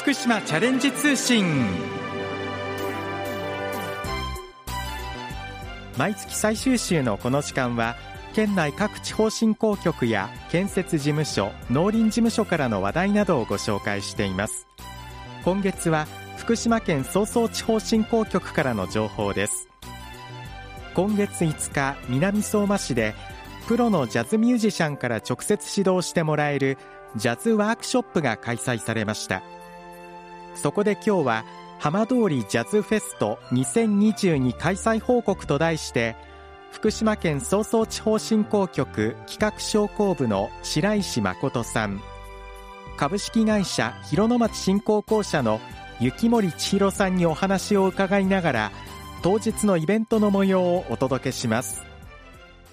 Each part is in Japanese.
福島チャレンジ通信。毎月最終週のこの時間は県内各地方振興局や建設事務所農林事務所からの話題などをご紹介しています。今月は福島県総総地方振興局からの情報です。今月5日南相馬市でプロのジャズミュージシャンから直接指導してもらえるジャズワークショップが開催されました。そこで今日は浜通りジャズフェスト2022開催報告と題して福島県総総地方振興局企画商工部の白石誠さん株式会社広野町振興公社の雪森千尋さんにお話を伺いながら当日のイベントの模様をお届けします。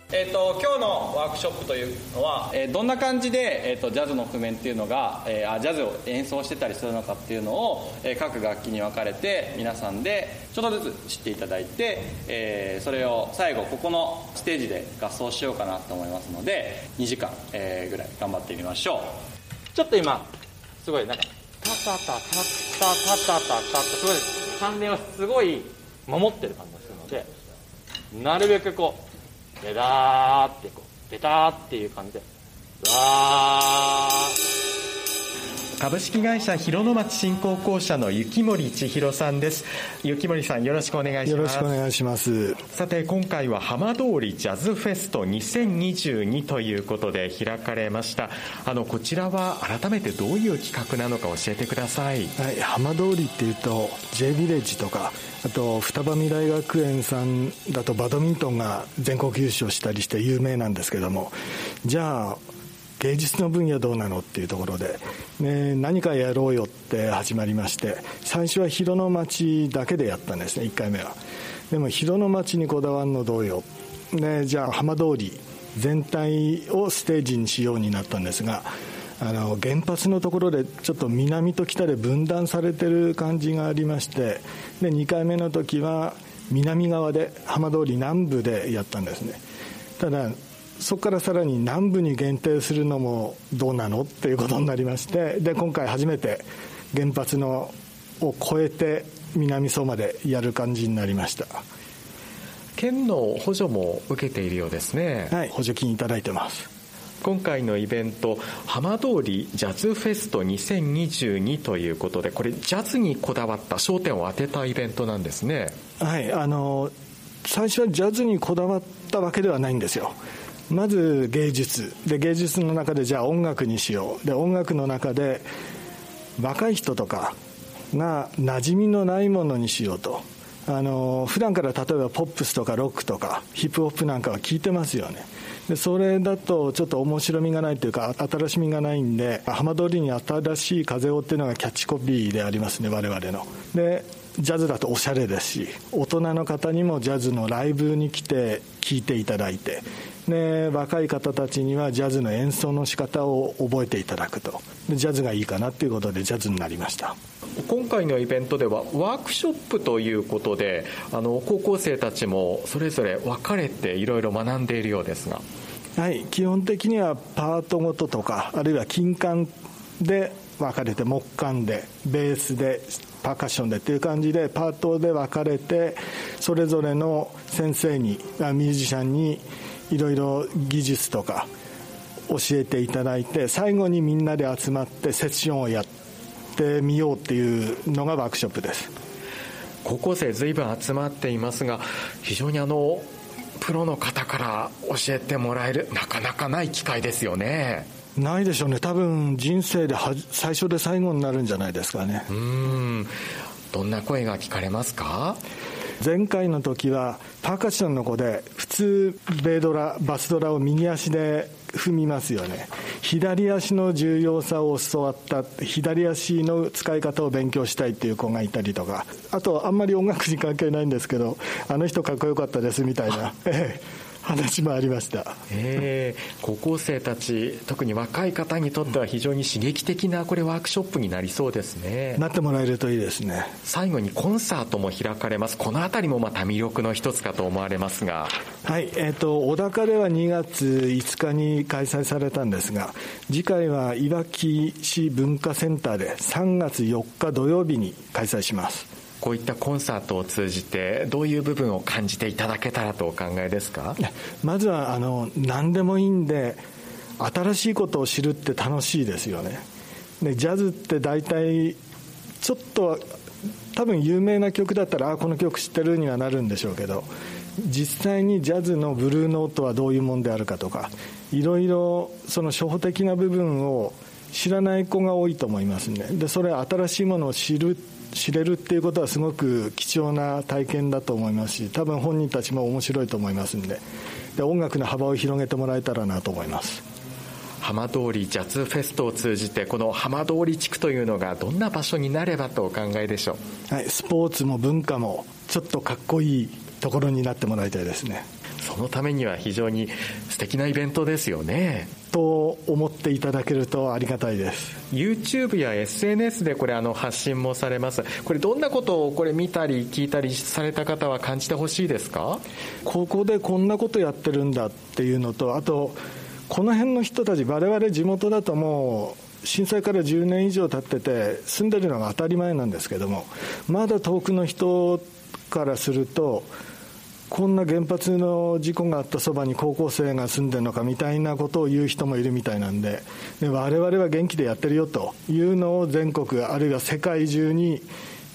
えーと、今日のワークショップというのは、えー、どんな感じで、えーと、ジャズの譜面っていうのが、えー、ジャズを演奏してたりするのかっていうのを、えー、各楽器に分かれて皆さんでちょっとずつ知っていただいて、えー、それを最後ここのステージで合奏しようかなと思いますので2時間、えー、ぐらい頑張ってみましょう。ちょっと今すごいなんかタタタタタタタタタタすごい関連をすごい守ってる感じがするのでなるべくこうベダーってこうベターっていう感じでわ株式会社広野町振興公社の雪森千尋さんです。雪森さんよろしくお願いします。よろしくお願いします。さて今回は浜通りジャズフェスト2022ということで開かれました。あのこちらは改めてどういう企画なのか教えてください。はい浜通りっていうと J ヴィレッジとかあと双葉未来学園さんだとバドミントンが全国優勝したりして有名なんですけども。じゃあ芸術の分野どうなのっていうところで、ね、何かやろうよって始まりまして最初は広野町だけでやったんですね1回目は。でも広野町にこだわるのどうよ、ね、じゃあ浜通り全体をステージにしようになったんですがあの原発のところでちょっと南と北で分断されてる感じがありましてで2回目の時は南側で浜通り南部でやったんですね。ただそこからさらに南部に限定するのもどうなのっていうことになりましてで今回初めて原発のを超えて南相馬でやる感じになりました。県の補助も受けているようですね。はい補助金いただいてます。今回のイベント浜通りジャズフェスト2022ということでこれジャズにこだわった焦点を当てたイベントなんですね。はいあの最初はジャズにこだわったわけではないんですよまず芸術。で芸術の中でじゃあ音楽にしよう。で音楽の中で若い人とかが馴染みのないものにしようと。あの普段から例えばポップスとかロックとかヒップホップなんかは聞いてますよね。でそれだとちょっと面白みがないというか新しみがないんで浜通りに新しい風をっていうのがキャッチコピーでありますね我々の。でジャズだとおしゃれですし大人の方にもジャズのライブに来て聴いていただいて。で若い方たちにはジャズの演奏の仕方を覚えていただくと。でジャズがいいかなということでジャズになりました。今回のイベントではワークショップということであの高校生たちもそれぞれ分かれていろいろ学んでいるようですが。はい基本的にはパートごととかあるいは金管で分かれて木管でベースでパーカッションでっていう感じでパートで分かれてそれぞれの先生にミュージシャンにいろいろ技術とか教えていただいて最後にみんなで集まってセッションをやってみようっていうのがワークショップです。高校生随分集まっていますが非常にあのプロの方から教えてもらえるなかなかない機会ですよね。ないでしょうね。多分人生で最初で最後になるんじゃないですかね。うん。どんな声が聞かれますか？前回の時はパーカッションの子で普通ベイドラバスドラを右足で踏みますよね。左足の重要さを教わった左足の使い方を勉強したいっていう子がいたりとか。あとあんまり音楽に関係ないんですけどあの人かっこよかったですみたいな。話もありました、えー、高校生たち特に若い方にとっては非常に刺激的なこれワークショップになりそうですね。なってもらえるといいですね。最後にコンサートも開かれます。この辺りもまた魅力の一つかと思われますが。はいえっ、ー、と小高では2月5日に開催されたんですが次回はいわき市文化センターで3月4日土曜日に開催しますこういったコンサートを通じてどういう部分を感じていただけたらとお考えですか？まずはあの何でもいいんで新しいことを知るって楽しいですよね。でジャズって大体ちょっと多分有名な曲だったらあこの曲知ってるにはなるんでしょうけど実際にジャズのブルーノートはどういうもんであるかとかいろいろその初歩的な部分を知らない子が多いと思いますね。でそれ新しいものを知る知れるっていうことはすごく貴重な体験だと思いますし多分本人たちも面白いと思いますんで。で音楽の幅を広げてもらえたらなと思います。浜通りジャズフェストを通じてこの浜通り地区というのがどんな場所になればとお考えでしょう、はい、スポーツも文化もちょっとかっこいいところになってもらいたいですねそのためには非常に素敵なイベントですよね。と思っていただけるとありがたいです。YouTube や SNS でこれあの発信もされます。これどんなことをこれ見たり聞いたりされた方は感じてほしいですか？ここでこんなことやってるんだっていうのとあとこの辺の人たち我々地元だともう震災から10年以上経ってて住んでるのが当たり前なんですけどもまだ遠くの人からするとこんな原発の事故があったそばに高校生が住んでるのかみたいなことを言う人もいるみたいなんでで我々は元気でやってるよというのを全国あるいは世界中に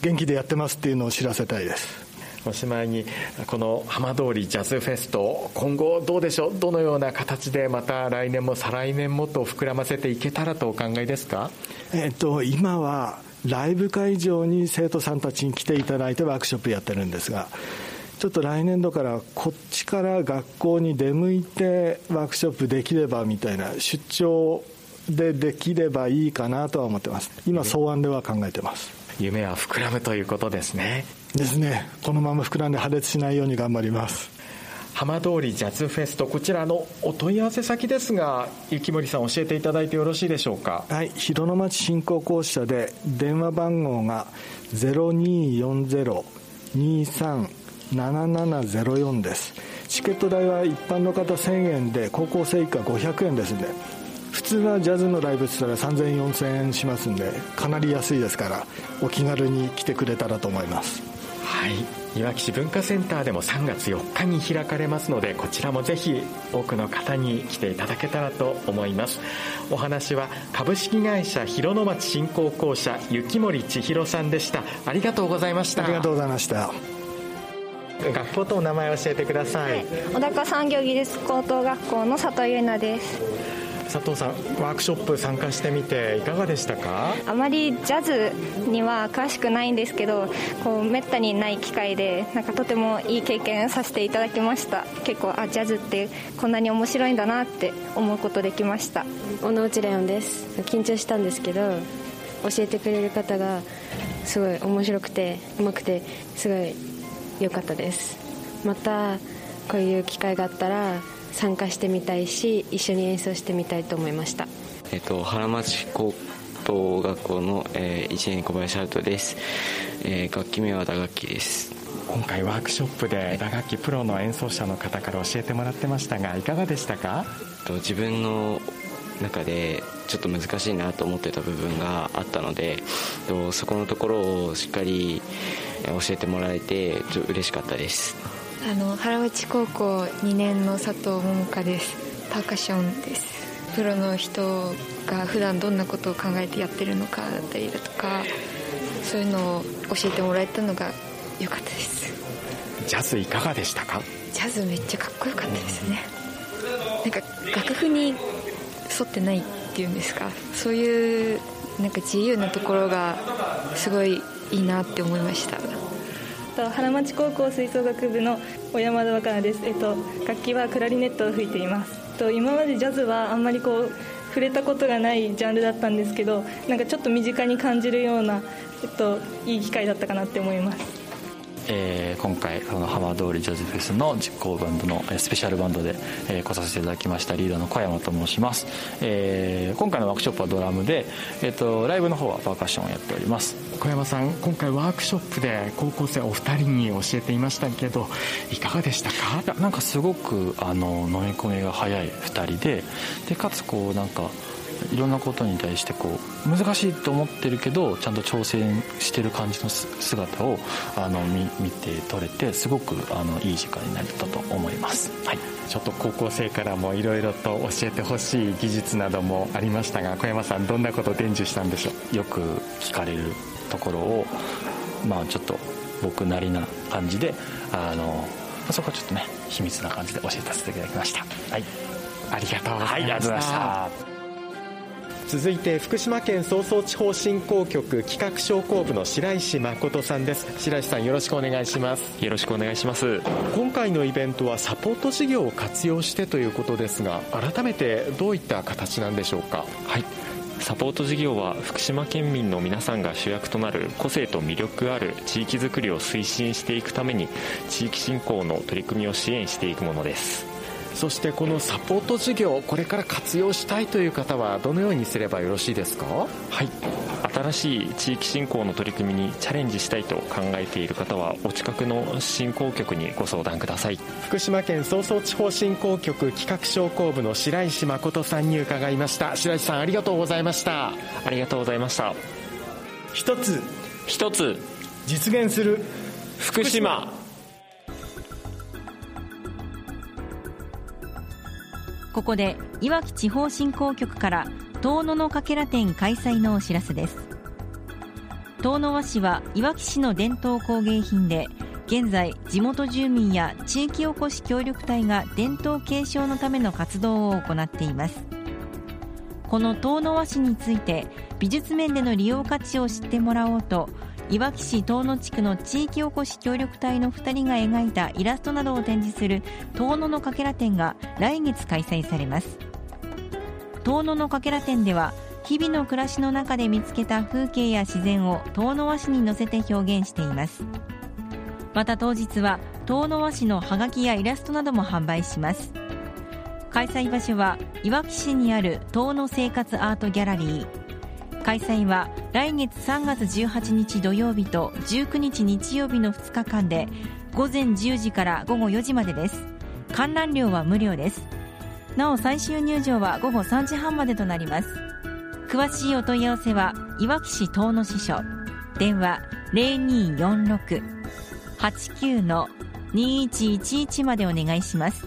元気でやってますっていうのを知らせたいです。おしまいにこの浜通りジャズフェスト今後どうでしょう？どのような形でまた来年も再来年もと膨らませていけたらとお考えですか？えっと今はライブ会場に生徒さんたちに来ていただいてワークショップやってるんですがちょっと来年度からこっちから学校に出向いてワークショップできればみたいな。出張でできればいいかなとは思ってます。今草案では考えてます。夢は膨らむということですね。ですね。このまま膨らんで破裂しないように頑張ります。浜通りジャズフェストこちらのお問い合わせ先ですが雪森さん教えていただいてよろしいでしょうか？はい。広野町振興公社で電話番号が0240-23 7704です。チケット代は一般の方1000円で高校生以下500円ですんで。普通はジャズのライブって言ったら3000円4000円しますんでかなり安いですからお気軽に来てくれたらと思います。はい。いわき市文化センターでも3月4日に開かれますのでこちらもぜひ多くの方に来ていただけたらと思います。お話は株式会社広野町振興公社雪森千尋さんでした。ありがとうございました。ありがとうございました学校とお名前を教えてください、はい、小高産業技術高等学校の佐藤優奈です。佐藤さんワークショップ参加してみていかがでしたか？あまりジャズには詳しくないんですけどこうめったにない機会でなんかとてもいい経験させていただきました。結構あジャズってこんなに面白いんだなって思うことできました。小野内レオンです。緊張したんですけど教えてくれる方がすごい面白くてうまくてすごい良かったです。またこういう機会があったら参加してみたいし一緒に演奏してみたいと思いました。えっと原町高等学校の、えー、1年小林春人です、えー、楽器名は打楽器です。今回ワークショップで打楽器プロの演奏者の方から教えてもらってましたがいかがでしたか？と自分の中でちょっと難しいなと思ってた部分があったのでそこのところをしっかり教えてもらえてちょ嬉しかったです。あの原内高校2年の佐藤桃香です。パーカッションです。プロの人が普段どんなことを考えてやってるのかだったりだとかそういうのを教えてもらえたのが良かったです。ジャズいかがでしたか？ジャズめっちゃかっこよかったですね。なんか楽譜に沿ってないっていうんですか。そういうなんか自由なところがすごいいいなって思いました。原町高校吹奏楽部の小山田若菜です、えっと、楽器はクラリネットを吹いています。と今までジャズはあんまりこう触れたことがないジャンルだったんですけどなんかちょっと身近に感じるような、えっと、いい機会だったかなって思います。えー、今回この浜通りジャズフェスの実行バンドのスペシャルバンドで、えー、来させていただきましたリーダーの小山と申します、えー、今回のワークショップはドラムで、えーと、ライブの方はパーカッションをやっております。小山さん今回ワークショップで高校生お二人に教えていましたけどいかがでしたか？なんかすごくあの飲み込みが早い2人ででかつこうなんかいろんなことに対してこう難しいと思ってるけどちゃんと挑戦してる感じの姿をあの見見て取れてすごくあのいい時間になったと思います、はい、ちょっと高校生からもいろいろと教えてほしい技術などもありましたが小山さんどんなことを伝授したんでしょう？よく聞かれるところをまあちょっと僕なりな感じであのそこはちょっとね秘密な感じで教えさせていただきました。はい。ありがとうございました、はい、ありがとうございました続いて福島県総総地方振興局企画商工部の白石誠さんです。白石さんよろしくお願いします。よろしくお願いします。今回のイベントはサポート事業を活用してということですが改めてどういった形なんでしょうか？はい。サポート事業は福島県民の皆さんが主役となる個性と魅力ある地域づくりを推進していくために地域振興の取り組みを支援していくものですそしてこのサポート事業これから活用したいという方はどのようにすればよろしいですか？はい。新しい地域振興の取り組みにチャレンジしたいと考えている方はお近くの振興局にご相談ください。福島県総総地方振興局企画商工部の白石誠さんに伺いました。白石さんありがとうございました。ありがとうございました。一つ。一つ。実現する。福島ここでいわき地方振興局から遠野のかけら展開催のお知らせです。遠野和紙はいわき市の伝統工芸品で現在地元住民や地域おこし協力隊が伝統継承のための活動を行っています。この遠野和紙について美術面での利用価値を知ってもらおうといわき市遠野地区の地域おこし協力隊の2人が描いたイラストなどを展示する遠野のかけら展が来月開催されます。遠野のかけら展では日々の暮らしの中で見つけた風景や自然を遠野和紙に乗せて表現しています。また当日は遠野和紙のハガキやイラストなども販売します。開催場所はいわき市にある遠野生活アートギャラリー。開催は来月3月18日土曜日と19日日曜日の2日間で午前10時から午後4時までです。観覧料は無料です。なお最終入場は午後3時半までとなります。詳しいお問い合わせはいわき市遠野支所。電話0246-89-2111までお願いします。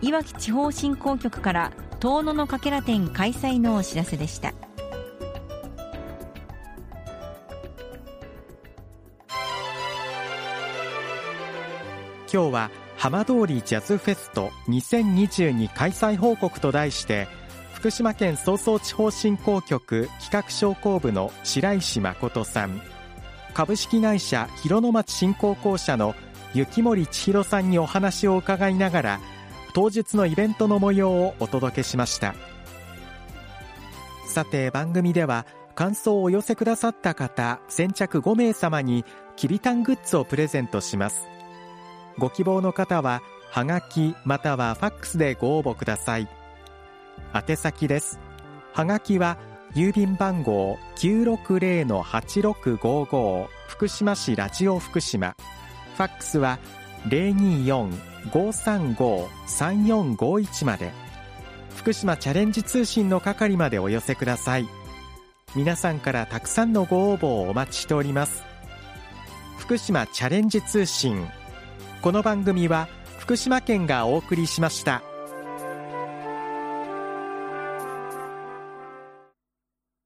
いわき地方振興局から遠野のかけら展開催のお知らせでした。今日は浜通りジャズフェスト2022開催報告と題して福島県総総地方振興局企画商工部の白石誠さん。株式会社広野町振興公社の雪森千尋さんにお話を伺いながら当日のイベントの模様をお届けしました。さて番組では感想をお寄せくださった方先着5名様にきびたんグッズをプレゼントします。ご希望の方ははがきまたはファックスでご応募ください。宛先です。はがきは郵便番号960-8655福島市ラジオ福島。ファックスは024-535-3451まで。福島チャレンジ通信の係までお寄せください。皆さんからたくさんのご応募をお待ちしております。福島チャレンジ通信この番組は福島県がお送りしました。